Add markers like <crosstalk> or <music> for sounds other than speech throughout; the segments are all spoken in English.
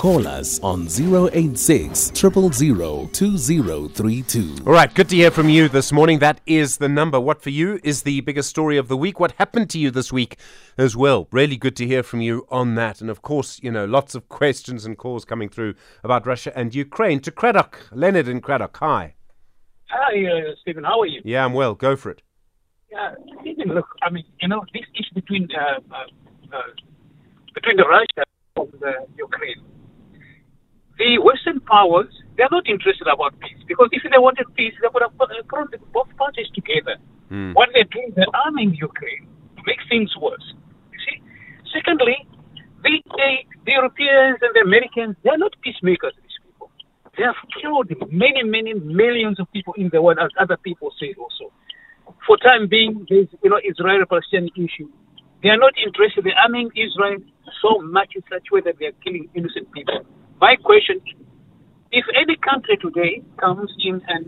Call us on 086 000 2032. All right, good to hear from you this morning. That is the number. What for you is the biggest story of the week? What happened to you this week as well? Really good to hear from you on that. And of course, you know, lots of questions and calls coming through about Russia and Ukraine. To Craddock, Leonard in Craddock, hi. Hi, uh, Stephen. How are you? Yeah, I'm well. Go for it. Yeah, Stephen. Look, I mean, you know, this issue between uh, uh, uh, between the Russia and the Ukraine, the Western powers they are not interested about peace because if they wanted peace, they would have put, uh, brought both parties together. Mm. What they're doing, they're arming Ukraine to make things worse. You see. Secondly, the, the, the Europeans and the Americans they are not peacemakers. These people, they have killed many, many millions of people in the world, as other people say also. For time being, there's you know Israel-Palestinian issue. They are not interested. They're arming Israel so much in such a way that they are killing innocent people. My question if any country today comes in and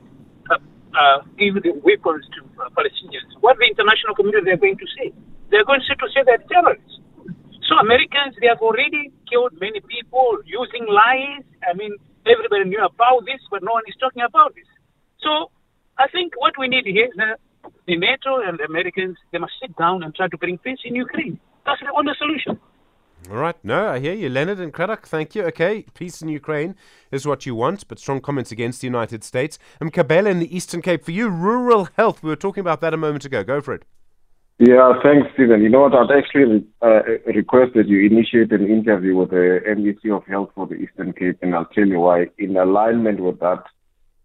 uh, uh, the weapons to uh, Palestinians, what the international community they're going to say? They're going to say they're terrorists. So Americans, they have already killed many people using lies. I mean, everybody knew about this, but no one is talking about this. So I think what we need here is uh, the NATO and the Americans, they must sit down and try to bring peace in Ukraine. That's the only solution. All right. No, I hear you. Leonard and Craddock, thank you. Okay, peace in Ukraine is what you want, but strong comments against the United States. And Kabela in the Eastern Cape, for you, rural health. We were talking about that a moment ago. Go for it. Yeah, thanks, Stephen. You know what? I'd actually uh, request that you initiate an interview with the MEC of Health for the Eastern Cape, and I'll tell you why. In alignment with that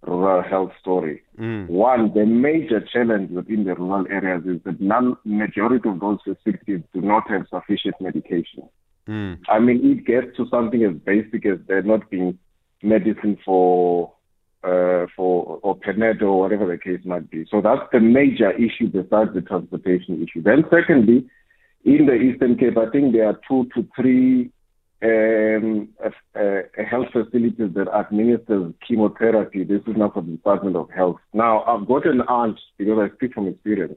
rural health story, Mm. one, the major challenge within the rural areas is that none majority of those facilities do not have sufficient medication. Mm. I mean, it gets to something as basic as there not being medicine for uh, for or Panado or whatever the case might be. So that's the major issue besides the transportation issue. Then secondly, in the Eastern Cape, I think there are two to three um, uh, uh, health facilities that administer chemotherapy. This is now for the Department of Health. Now, I've got an aunt, because I speak from experience,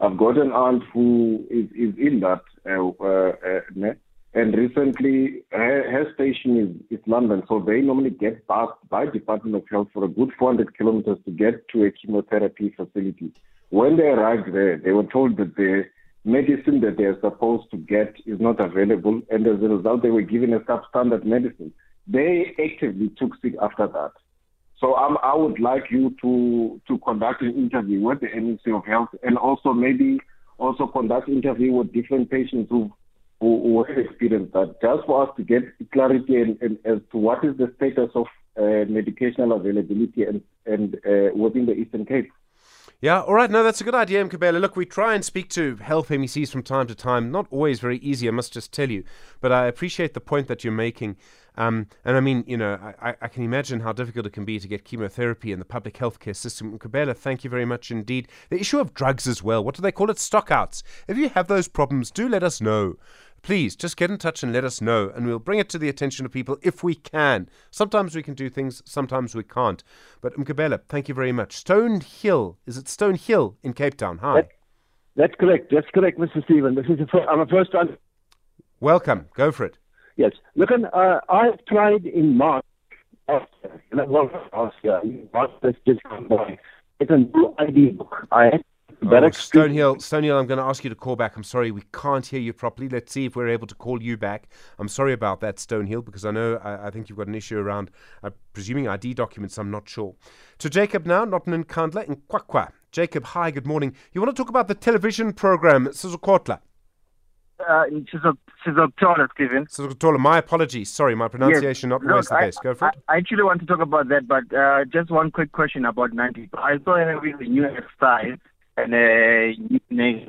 I've got an aunt who is, is in that, uh, uh, uh? And recently her, her station is, is London, so they normally get passed by Department of Health for a good 400 kilometers to get to a chemotherapy facility. When they arrived there, they were told that the medicine that they are supposed to get is not available, and as a result, they were given a substandard medicine. They actively took sick after that. So um, I would like you to to conduct an interview with the Ministry of Health, and also maybe also conduct interview with different patients who who, who have experienced that, just for us to get clarity and, and as to what is the status of uh, medicational availability and and uh, within the Eastern Cape. Yeah, all right. No, that's a good idea, Mkabela. Look, we try and speak to health MECs from time to time. Not always very easy, I must just tell you. But I appreciate the point that you're making. Um, and I mean, you know, I, I can imagine how difficult it can be to get chemotherapy in the public healthcare system. Mkabela, thank you very much indeed. The issue of drugs as well. What do they call it? Stockouts. If you have those problems, do let us know. Please just get in touch and let us know, and we'll bring it to the attention of people if we can. Sometimes we can do things, sometimes we can't. But Mkabela, thank you very much. Stone Hill, is it Stone Hill in Cape Town? Hi. That, that's correct. That's correct, Mr. Stephen. This is fir- I'm a first time. Welcome. Go for it. Yes. Look, uh, I've tried in March. Last year, last year, March that's just gone by. It's a new ID book. I had Oh, Stonehill, Stonehill, I'm going to ask you to call back. I'm sorry, we can't hear you properly. Let's see if we're able to call you back. I'm sorry about that, Stonehill, because I know I, I think you've got an issue around uh, presuming ID documents. I'm not sure. To Jacob now, not in Kandla, in Kwakwa. Jacob, hi, good morning. You want to talk about the television program, Sizukotla? Uh, Sizoktola, Stephen. Sizukotla, my apologies. Sorry, my pronunciation not Look, always the I, best. Go for I, it. I actually want to talk about that, but uh, just one quick question about 90. I saw her with a new hairstyle and new.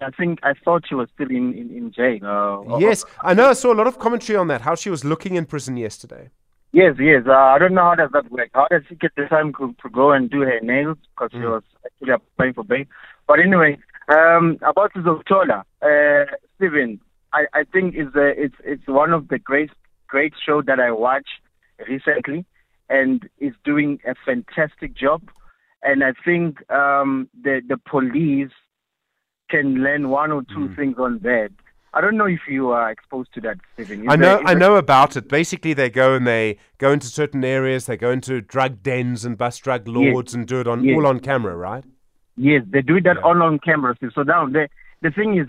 I think I thought she was still in, in, in jail. Uh, Yes, I know. I saw a lot of commentary on that, how she was looking in prison yesterday. Yes, yes. Uh, I don't know how does that work. How does she get the time to, to go and do her nails because she was actually applying for bail? But anyway, um, about Zotola, uh, Stephen, I, I think it's a, it's it's one of the great great show that I watched recently, and is doing a fantastic job. And I think um, the the police can learn one or two things on that. I don't know if you are exposed to that, Stephen. Is I know, there- I know about it. Basically, they go and they go into certain areas. They go into drug dens and bust drug lords and do it on Yes. all on camera, right? Yes, they do that Yeah. all on camera. So now the the thing is,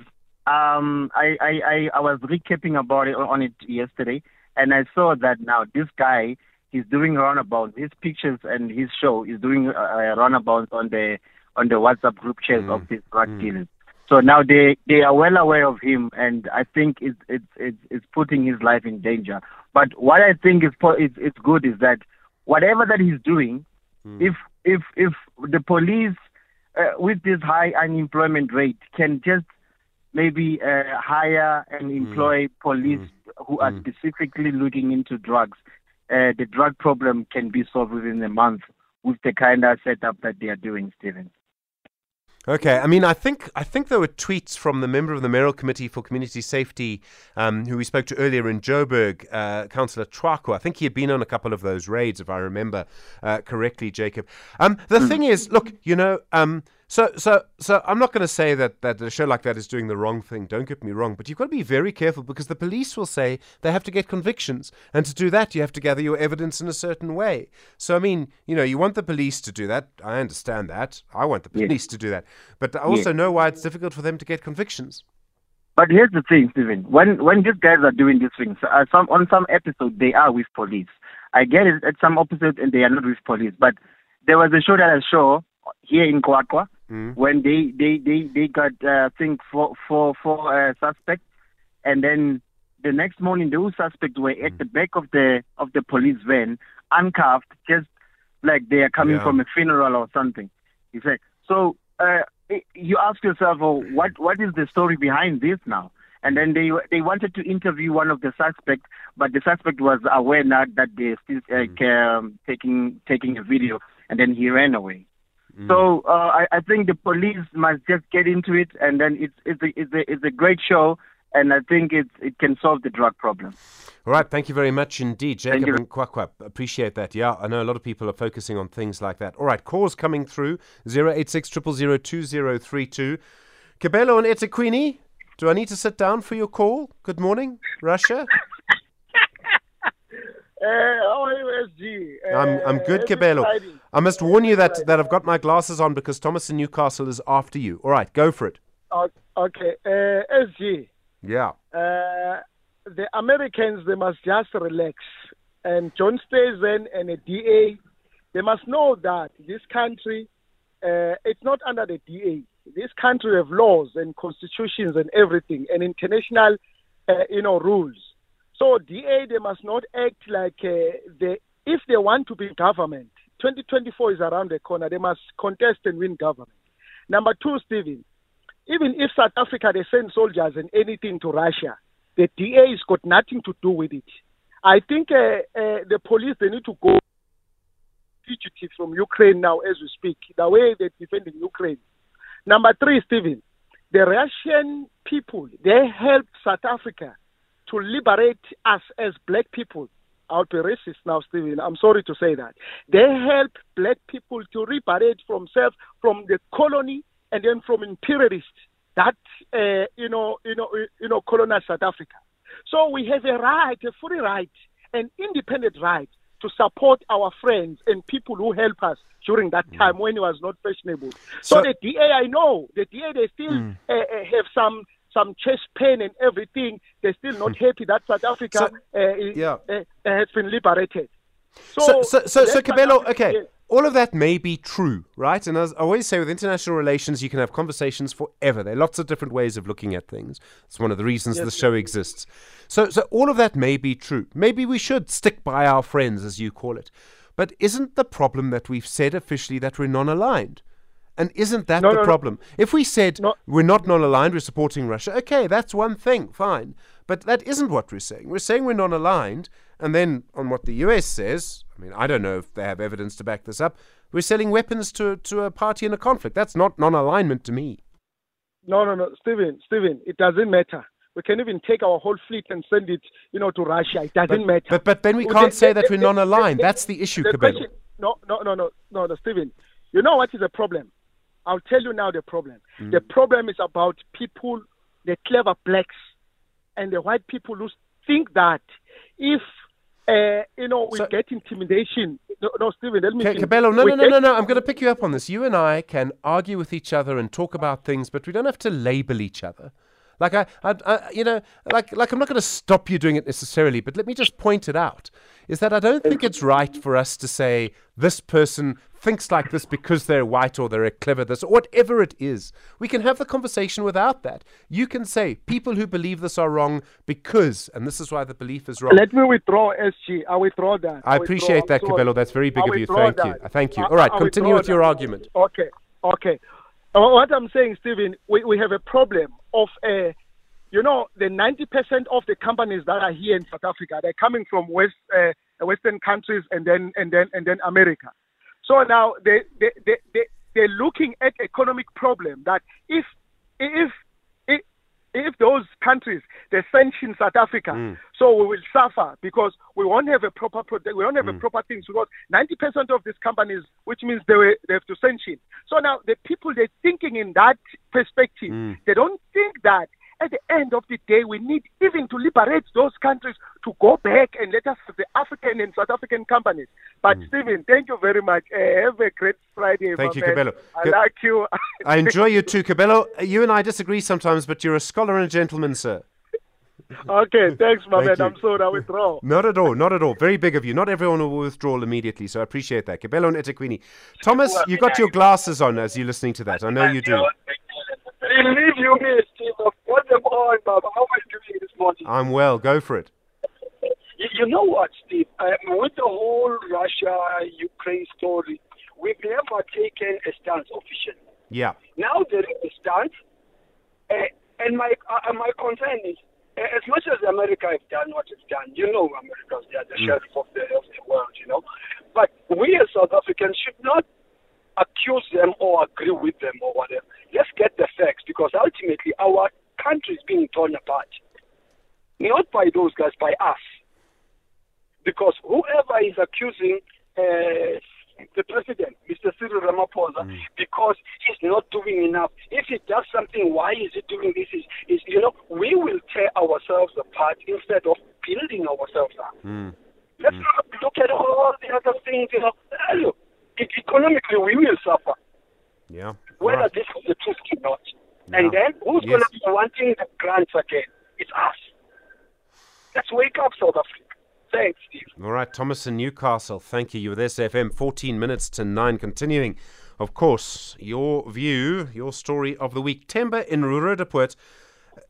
um, I, I, I, I was recapping about it on it yesterday, and I saw that now this guy he's doing roundabouts. His pictures and his show is doing uh, uh, roundabouts on the on the WhatsApp group chats of these drug dealers. So now they they are well aware of him, and I think it's it's it's, it's putting his life in danger. But what I think is po- it's, it's good is that whatever that he's doing, if if if the police uh, with this high unemployment rate can just maybe uh, hire and employ police who are specifically looking into drugs, uh, the drug problem can be solved within a month with the kind of setup that they are doing, Stephen. Okay, I mean, I think I think there were tweets from the member of the Mayoral Committee for Community Safety, um, who we spoke to earlier in Joburg, uh, Councillor Tshwaku. I think he had been on a couple of those raids, if I remember uh, correctly, Jacob. Um, the thing is, look, you know, um, so so so I'm not going to say that that a show like that is doing the wrong thing. Don't get me wrong, but you've got to be very careful because the police will say they have to get convictions, and to do that, you have to gather your evidence in a certain way. So I mean, you know, you want the police to do that. I understand that. I want the Yes. police to do that, but I also know why it's difficult for them to get convictions. But here's the thing, Stephen. When when these guys are doing these things, uh, some on some episodes they are with police. I get it at some episodes and they are not with police. But there was a show that I saw here in Kwakwa when they they they they got uh, I think four four four uh, suspects, and then the next morning those suspects were at the back of the of the police van, uncuffed, just like they are coming Yeah. from a funeral or something. You said so. Uh, you ask yourself, oh, what what is the story behind this now? And then they they wanted to interview one of the suspects, but the suspect was aware not that they're still uh, um, taking taking a video, and then he ran away. So uh, I, I think the police must just get into it, and then it's it's a, it's a, it's a great show, and I think it it can solve the drug problem. All right, thank you very much indeed, Jacob and. Appreciate that. Yeah, I know a lot of people are focusing on things like that. All right, calls coming through 086 2032. Kabelo and eThekwini, do I need to sit down for your call? Good morning, Russia. Uh, how are you, SG? I'm, I'm Uh, good, Kabelo. I must warn you that, that I've got my glasses on because Thomas in Newcastle is after you. All right, go for it. Okay, uh, SG. Yeah. Uh, the Americans, they must just relax. And John Steenhuisen and the DA, they must know that this country, uh, it's not under the DA. This country have laws and constitutions and everything, and international, uh, you know, rules. So DA, they must not act like uh, they, if they want to be government. 2024 is around the corner. They must contest and win government. Number two, Stephen, even if South Africa they send soldiers and anything to Russia, the DA has got nothing to do with it. I think uh, uh, the police they need to go fugitives from Ukraine now as we speak. The way they're defending Ukraine. Number three, Stephen, the Russian people they helped South Africa to liberate us as black people. I'll be racist now, Stephen. I'm sorry to say that. They help black people to liberate from self from the colony and then from imperialists that uh, you know you know you know colonize South Africa. So we have a right, a free right, an independent right to support our friends and people who help us during that time when it was not fashionable. So, So- the DA, I know the DA, they still uh, uh, have some some chest pain and everything. They're still not happy that South Africa So- uh, yeah. uh, has been liberated. So, so, so, so Kabelo, okay, yes. all of that may be true, right? And as I always say, with international relations, you can have conversations forever. There are lots of different ways of looking at things. It's one of the reasons the show exists. So, so all of that may be true. Maybe we should stick by our friends, as you call it. But isn't the problem that we've said officially that we're non-aligned? And isn't that No, the no, no. problem? If we said No. we're not non-aligned, we're supporting Russia, okay, that's one thing, fine. But that isn't what we're saying. We're saying we're non-aligned, and then on what the US says, I mean, I don't know if they have evidence to back this up. We're selling weapons to to a party in a conflict. That's not non-alignment to me. No, no, no, Stephen, Stephen, it doesn't matter. We can even take our whole fleet and send it, you know, to Russia. It doesn't matter. But but then we can't the- say that we're non-aligned. That's the issue, the Kabelo. question- No, no, no, no, no, no, Stephen. You know what is the problem? I'll tell you now the problem. Mm. The problem is about people, the clever blacks, and the white people who think that if uh, you know we So- get intimidation. No, no, Stephen, let me. Ca-. Kabelo, no, no, no, no, no. I'm going to pick you up on this. You and I can argue with each other and talk about things, but we don't have to label each other. Like I, I, I you know, like, like I'm not going to stop you doing it necessarily, but let me just point it out: is that I don't think it's right for us to say this person thinks like this because they're white or they're clever this or whatever it is. We can have the conversation without that. You can say people who believe this are wrong because, and this is why the belief is wrong. Let me withdraw, SG. I withdraw that. I withdraw. appreciate I'm that. Kabelo. That's very big I of you. withdraw Thank you. Thank you. All right, I continue with your that. argument. Okay, okay. Uh, what I'm saying, Stephen, we, we have a problem of, uh, you know, the 90% of the companies that are here in South Africa, they're coming from West, uh, Western countries and then and then and then America. So now they they they, they they're looking at economic problem that if if if if those countries they sanction South Africa, so we will suffer because we won't have a proper protect, we won't have a mm. proper things because ninety percent of these companies, which means they will, they have to sanction. So now the people they're thinking in that perspective, mm. they don't think that at the end of the day we need even to liberate those countries to go back and let us have the African and South African companies. But mm. Stephen, thank you very much. Uh, have a great Friday. Thank you, man. Kabelo. I like you. I enjoy you too, Kabelo. You and I disagree sometimes, but you're a scholar and a gentleman, sir. Okay, thanks, my Thank man. you. I'm sorry I withdraw. Not at all, not at all. Very big of you. Not everyone will withdraw immediately, so I appreciate that. Kabelo and eThekwini. Thomas, you got your glasses on as you're listening to that. I know you do. Believe you me, Steve. I've got them on, Baba. How are you doing this morning? I'm well. Go for it. You, you know what, Steve? Um, with the whole Russia-Ukraine story, we've never taken a stance officially. Yeah. Now there is a stance, uh, and my uh, my concern is, as much as America has done what it's done, you know, America's they are the sheriff of the of the world, you know. But we as South Africans should not accuse them or agree with them or whatever. Let's get the facts because ultimately our country is being torn apart. Not by those guys, by us. Because whoever is accusing uh, the president, Mr. Cyril Ramaphosa, mm. because he's not doing enough. If he does something, why is he doing this? Is, is you know, we will tear ourselves apart instead of building ourselves up. Mm. Mm. Let's not look at all the other things. You know, Ah, look, economically we will suffer Yeah. whether Right. this is the truth or not. And then who's Yes. going to be wanting the grants again? It's us. Let's wake up, South Africa. Thanks, Steve. All right, Thomas in Newcastle. Thank you. You're with SAFM. 14 minutes to 9. Continuing, of course, your view, your story of the week. Temba in Roodepoort.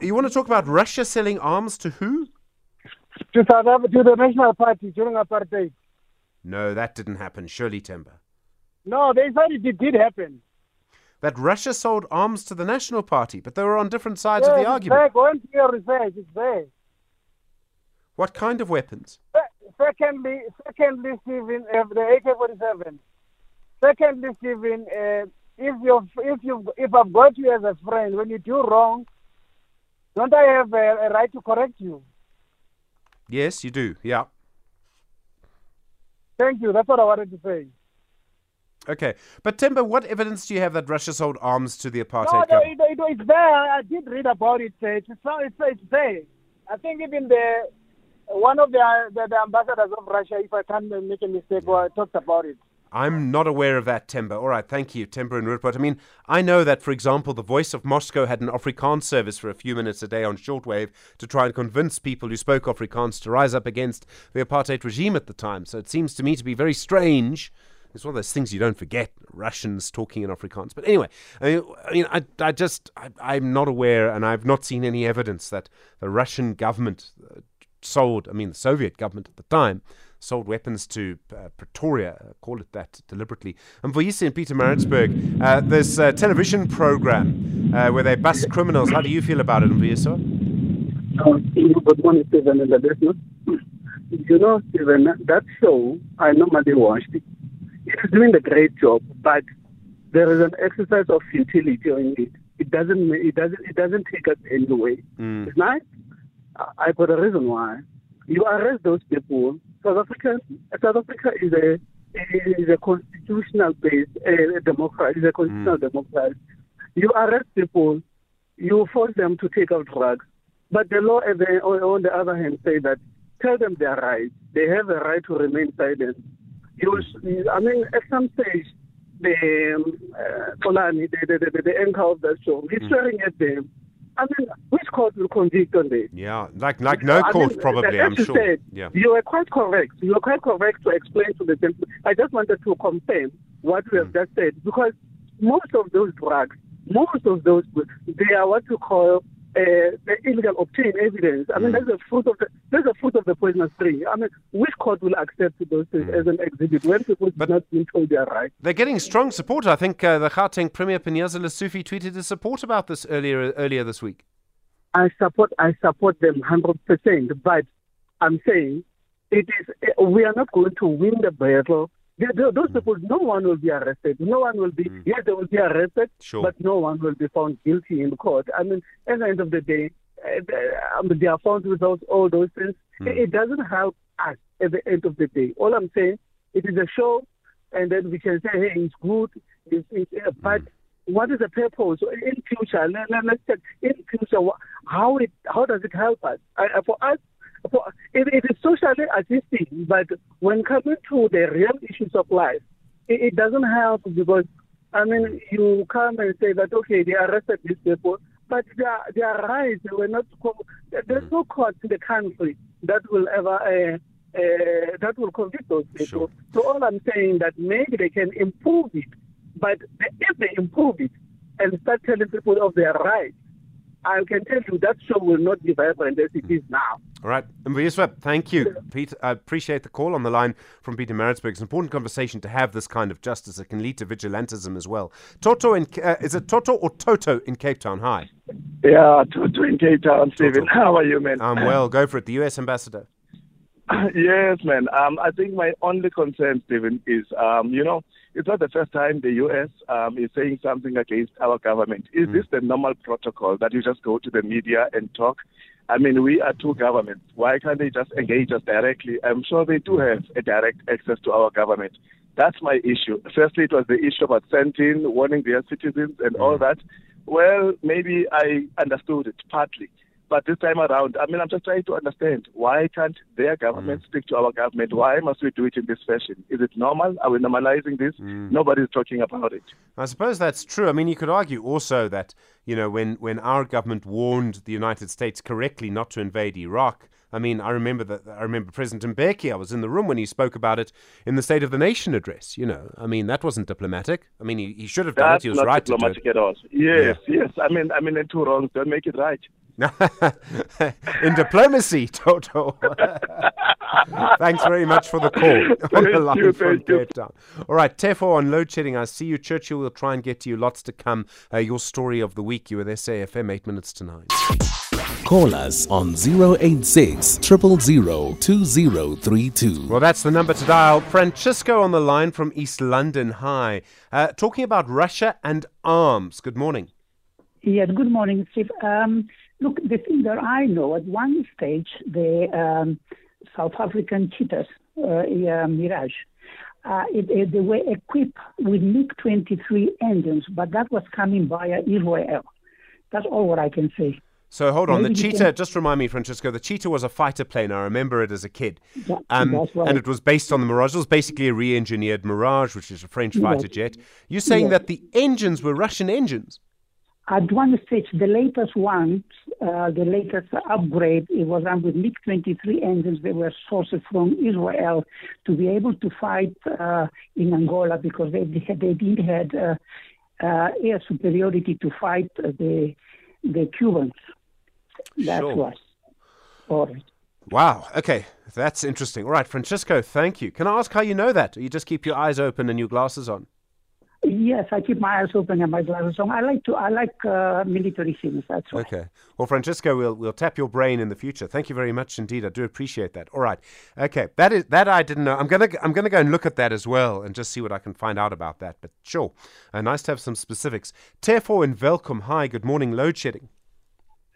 You want to talk about Russia selling arms to who? to South Africa, to the National Party during apartheid. No, that didn't happen. Surely, Temba. No, they said it did happen. That Russia sold arms to the National Party, but they were on different sides of the it's argument. Go and do your research. It's there. What kind of weapons? Secondly, secondly, Stephen, uh, the AK-47. Secondly, Stephen, uh, if you if you if I've got you as a friend, when you do wrong, don't I have a, a right to correct you? Yes, you do. Yeah. Thank you. That's what I wanted to say. Okay. But Temba, what evidence do you have that Russia sold arms to the apartheid No, no, it, it, it's there. I did read about it. it's, it's, it's there. I think even the one of the, the the ambassadors of Russia, if I can't make a mistake, uh, talked about it. I'm not aware of that, Temba. All right, thank you, Temba and Rupert. I mean, I know that, for example, the Voice of Moscow had an Afrikaans service for a few minutes a day on shortwave to try and convince people who spoke Afrikaans to rise up against the apartheid regime at the time. So it seems to me to be very strange. It's one of those things you don't forget, Russians talking in Afrikaans. But anyway, I mean, I, I, I just, I, I'm not aware, and I've not seen any evidence that the Russian government uh, sold, I mean, the Soviet government at the time, sold weapons to uh, Pretoria, uh, call it that deliberately. And for in Pietermaritzburg, uh, this uh, television program uh, where they bust criminals. How do you feel about it, Mvuyiswa? Good morning, Stephen and the listeners. You know, Stephen, that show I normally watched. It is doing a great job, but there is an exercise of futility in it. It doesn't. It doesn't. It doesn't take us anywhere. It's nice. I- got a reason why. You arrest those people. South Africa. South Africa is a is a constitutional based uh, democracy. Is a constitutional democracy. You arrest people. You force them to take out drugs. But the law, on, the other hand, say that tell them their rights. They have a right to remain silent. You, I mean, at some stage, the um, uh, Xolani, the, the, the, the anchor of that show, he's swearing at them. I mean, which court will convict on this? Yeah, like like no I court mean, probably. I'm you sure. Said, Yeah. You were quite correct. You were quite correct to explain to the gentleman. I just wanted to confirm what we Hmm. have just said because most of those drugs, most of those, they are what you call uh, the illegal obtained evidence. I mean, Hmm. that's the fruit of the that's the fruit of the poisonous tree. I mean, which court will accept those things Hmm. as an exhibit when people have not been told they are right? They're getting strong support. I think uh, the Gauteng Premier Panyaza Lesufi tweeted his support about this earlier earlier this week. I support I support them hundred percent, but I'm saying it is eh, we are not going to win the battle. They- they- Those hmm. people, no one will be arrested. No one will be. Hmm. Yes, they will be arrested, Sure. but no one will be found guilty in court. I mean, at the end of the day, eh, they, mean, um, they are found without all those things. Hmm. It, it doesn't help us at the end of the day. All I'm saying, it is a show, and then we can say, hey, it's good. It's, it's, eh, but what is the purpose in future? Let, let, let's check in future how it how does it help us? I- for us, it, it is socially assisting, but when coming to the real issues of life, it, it doesn't help because I mean you come and say that okay they arrested these people, but their their rights were not. There's no court in the country that will ever. Uh, uh, that will convict those people. So all I'm saying that maybe they can improve it, but if they improve it and start telling people of their rights, I can tell you that show will not be vibrant as it is now. All right, Mbuyiswa, thank you. Pete, I appreciate the call on the line from Pietermaritzburg. It's an important conversation to have this kind of justice. It can lead to vigilantism as well. Toto in uh, is it Toto or Toto in Cape Town? Hi. Yeah, Toto in Cape Town, Stephen. How are you, man? I'm well. Go for it. The U.S. ambassador. <laughs> yes, man. Um, I think my only concern, Stephen, is um, you know, it's not the first time the U.S. Um, is saying something against our government. Is this the normal protocol that you just go to the media and talk? I mean, we are two governments. Why can't they just engage us directly? I'm sure they do have a direct access to our government. That's my issue. Firstly, it was the issue about sending, warning their citizens and all mm. that. Well, maybe I understood it partly. But this time around, I mean, I'm just trying to understand why can't their government mm. speak to our government? Why must we do it in this fashion? Is it normal? Are we normalizing this? Mm. Nobody's talking about it. I suppose that's true. I mean, you could argue also that you know when when our government warned the United States correctly not to invade Iraq. I mean, I remember that. I remember President Mbeki. I was in the room when he spoke about it in the State of the Nation address. You know, I mean, that wasn't diplomatic. I mean, he, he should have done That's it. He was not right to do diplomatic it. at all. Yes, yes. I mean, I mean, in two wrongs don't make it right. <laughs> in diplomacy, Toto. <laughs> Thanks very much for the call on the line you, from. Cape Town. All right, Tefo on load shedding. I see you, Churchill. We'll try and get to you. Lots to come. Uh, your story of the week. You with SAFM, eight minutes to nine. Call us on 086 000 2032. Well, that's the number to dial. Francisco on the line from East London. Hi. Uh, talking about Russia and arms. Good morning. Yes, good morning, Steve. Um, look, the thing that I know, at one stage, the um, South African cheetahs, uh, Mirage, uh, it, it- they were equipped with MiG-23 engines, but that was coming via Israel. That's all what I can say. So hold on. Maybe the Cheetah, can- just remind me, Francisco, the Cheetah was a fighter plane. I remember it as a kid. Yeah, Um, right. And it was based on the Mirage. It was basically a re engineered Mirage, which is a French Yes. fighter jet. You're saying Yes. that the engines were Russian engines? At one stage, the latest one, uh, the latest upgrade, it was done with MiG-23 engines. They were sourced from Israel to be able to fight uh, in Angola because they they, had, they didn't had uh, uh, air superiority to fight uh, the the Cubans. That's Sure. what. All right. Wow. Okay. That's interesting. All right, Francisco, thank you. Can I ask how you know that? You just keep your eyes open and your glasses on? Yes, I keep my eyes open and my glasses on. I like to. I like uh, military things. That's right. Okay. Well, Francisco, we'll we'll tap your brain in the future. Thank you very much indeed. I do appreciate that. All right. Okay. That is that I didn't know. I'm gonna I'm gonna go and look at that as well and just see what I can find out about that. But sure, uh, nice to have some specifics. Therefore, in Welkom. hi. Good morning. Load shedding.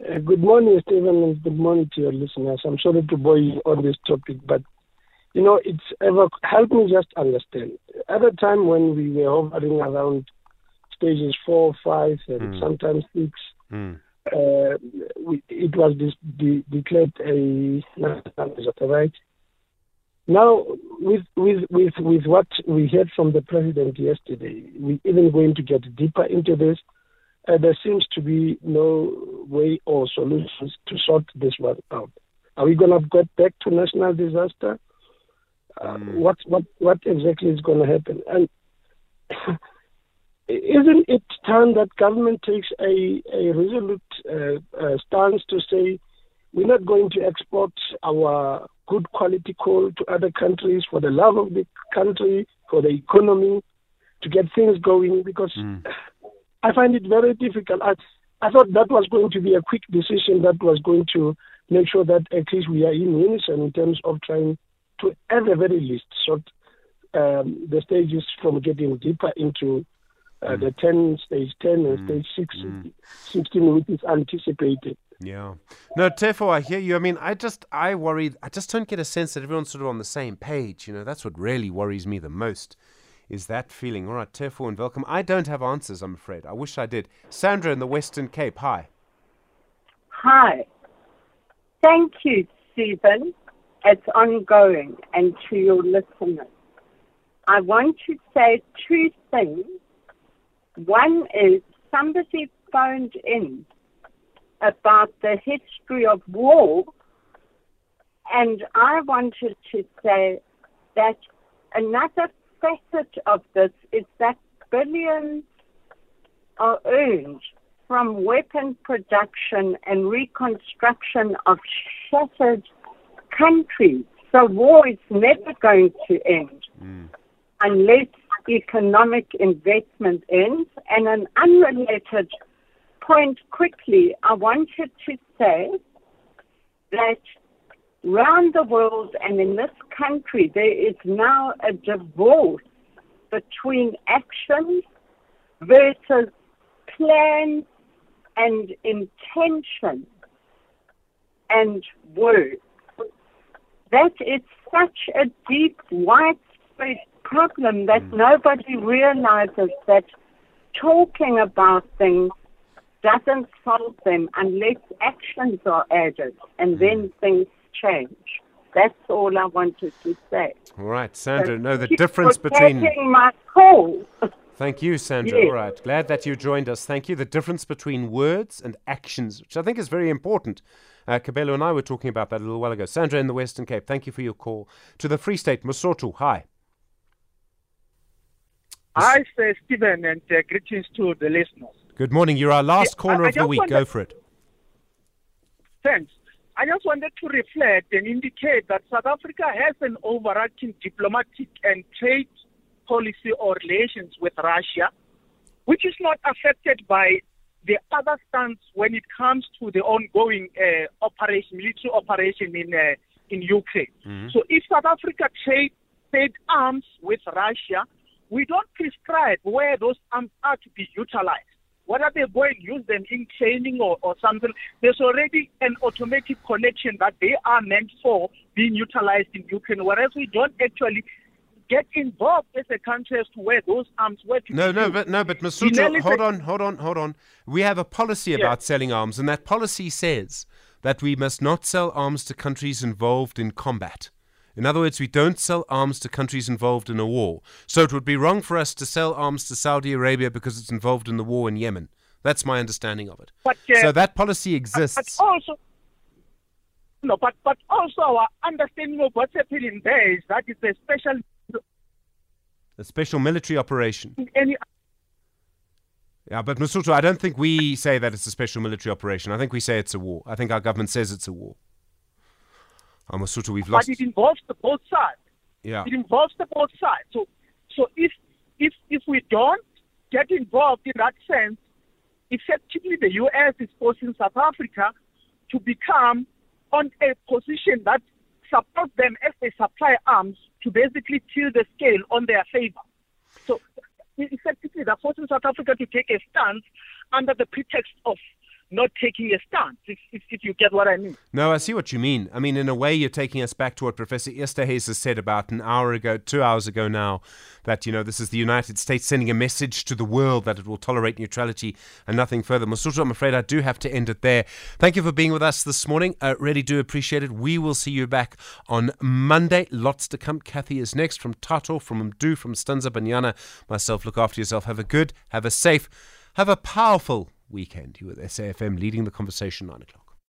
Uh, good morning, Stephen, and good morning to your listeners. I'm sorry to bore you on this topic, but you know, it's ever help me just understand. At a time when we were hovering around stages four, five, and Mm. sometimes six, Mm. uh, we, it was dis- de- declared a national disaster, right? Now, with, with, with, with what we heard from the president yesterday, we're even going to get deeper into this. Uh, there seems to be no way or solutions to sort this one out. Are we going to get back to national disaster? Uh, What what what exactly is going to happen? And <coughs> isn't it time that government takes a a resolute uh, uh, stance to say we're not going to export our good quality coal to other countries for the love of the country, for the economy, to get things going? Because <coughs> I find it very difficult. I, I thought that was going to be a quick decision that was going to make sure that at least we are in unison in terms of trying to, at the very least, sort um, the stages from getting deeper into uh, the 10, stage 10 and stage 6, 16, which is anticipated. Yeah. No, Tefo, I hear you. I mean, I just, I worry, I just don't get a sense that everyone's sort of on the same page. You know, that's what really worries me the most, is that feeling. All right, Tefo and Welkom. I don't have answers, I'm afraid. I wish I did. Sandra in the Western Cape, hi. Hi. Thank you, Stephen. It's ongoing and to your listeners. I want to say two things. One is somebody phoned in about the history of war, and I wanted to say that another facet of this is that billions are earned from weapon production and reconstruction of shattered countries. So war is never going to end mm. unless economic investment ends. And an unrelated point quickly, I wanted to say that round the world and in this country, there is now a divorce between actions versus plans and intention and words. That is such a deep, widespread problem that hmm. nobody realizes that talking about things doesn't solve them unless actions are added and hmm. then things change. That's all I wanted to say. All right, Sandra. So No, the difference between. my call. <laughs> Thank you, Sandra. Yes. All right. Glad that you joined us. Thank you. The difference between words and actions, which I think is very important. Uh, Kabelo and I were talking about that a little while ago. Sandra in the Western Cape, thank you for your call. To the Free State, Masoto, hi. Hi, Sir Stephen, and uh, greetings to the listeners. Good morning. You're our last Yeah, caller of the week. Go for it. Thanks. I just wanted to reflect and indicate that South Africa has an overarching diplomatic and trade policy or relations with Russia, which is not affected by the other stance when it comes to the ongoing uh, operation, military operation in uh, in Ukraine. So if South Africa trade trade arms with Russia, we don't prescribe where those arms are to be utilized. Whether they go and use them in training or, or something, there's already an automatic connection that they are meant for being utilized in Ukraine, whereas we don't actually get involved as a country as to where those arms were No, no, but no, but Masuto, hold on, hold on, hold on. We have a policy Yeah. about selling arms, and that policy says that we must not sell arms to countries involved in combat. In other words, we don't sell arms to countries involved in a war. So it would be wrong for us to sell arms to Saudi Arabia because it's involved in the war in Yemen. That's my understanding of it. But, uh, so that policy exists. But also, no, but but also our understanding of what's happening there is that it's a special a special military operation. any Yeah, but Masuto, I don't think we say that it's a special military operation. I think we say it's a war. I think our government says it's a war. Ah, oh, Masuto, we've lost. but it involves the both sides. Yeah. It involves the both sides. So so if if if we don't get involved in that sense, effectively the US is forcing South Africa to become on a position that supports them as they supply arms to basically tilt the scale on their favor. So effectively they're forcing South Africa to take a stance under the pretext of not taking a stance, if, if, if, you get what I mean. No, I see what you mean. I mean, in a way, you're taking us back to what Professor Esterhuis has said about an hour ago, two hours ago now, that, you know, this is the United States sending a message to the world that it will tolerate neutrality and nothing further. Mosotho, I'm afraid I do have to end it there. Thank you for being with us this morning. I really do appreciate it. We will see you back on Monday. Lots to come. Kathy is next from Tato, from Mdu, from Stanza Banyana. Myself, look after yourself. Have a good, have a safe, have a powerful weekend. You with SAFM leading the conversation, 9 o'clock.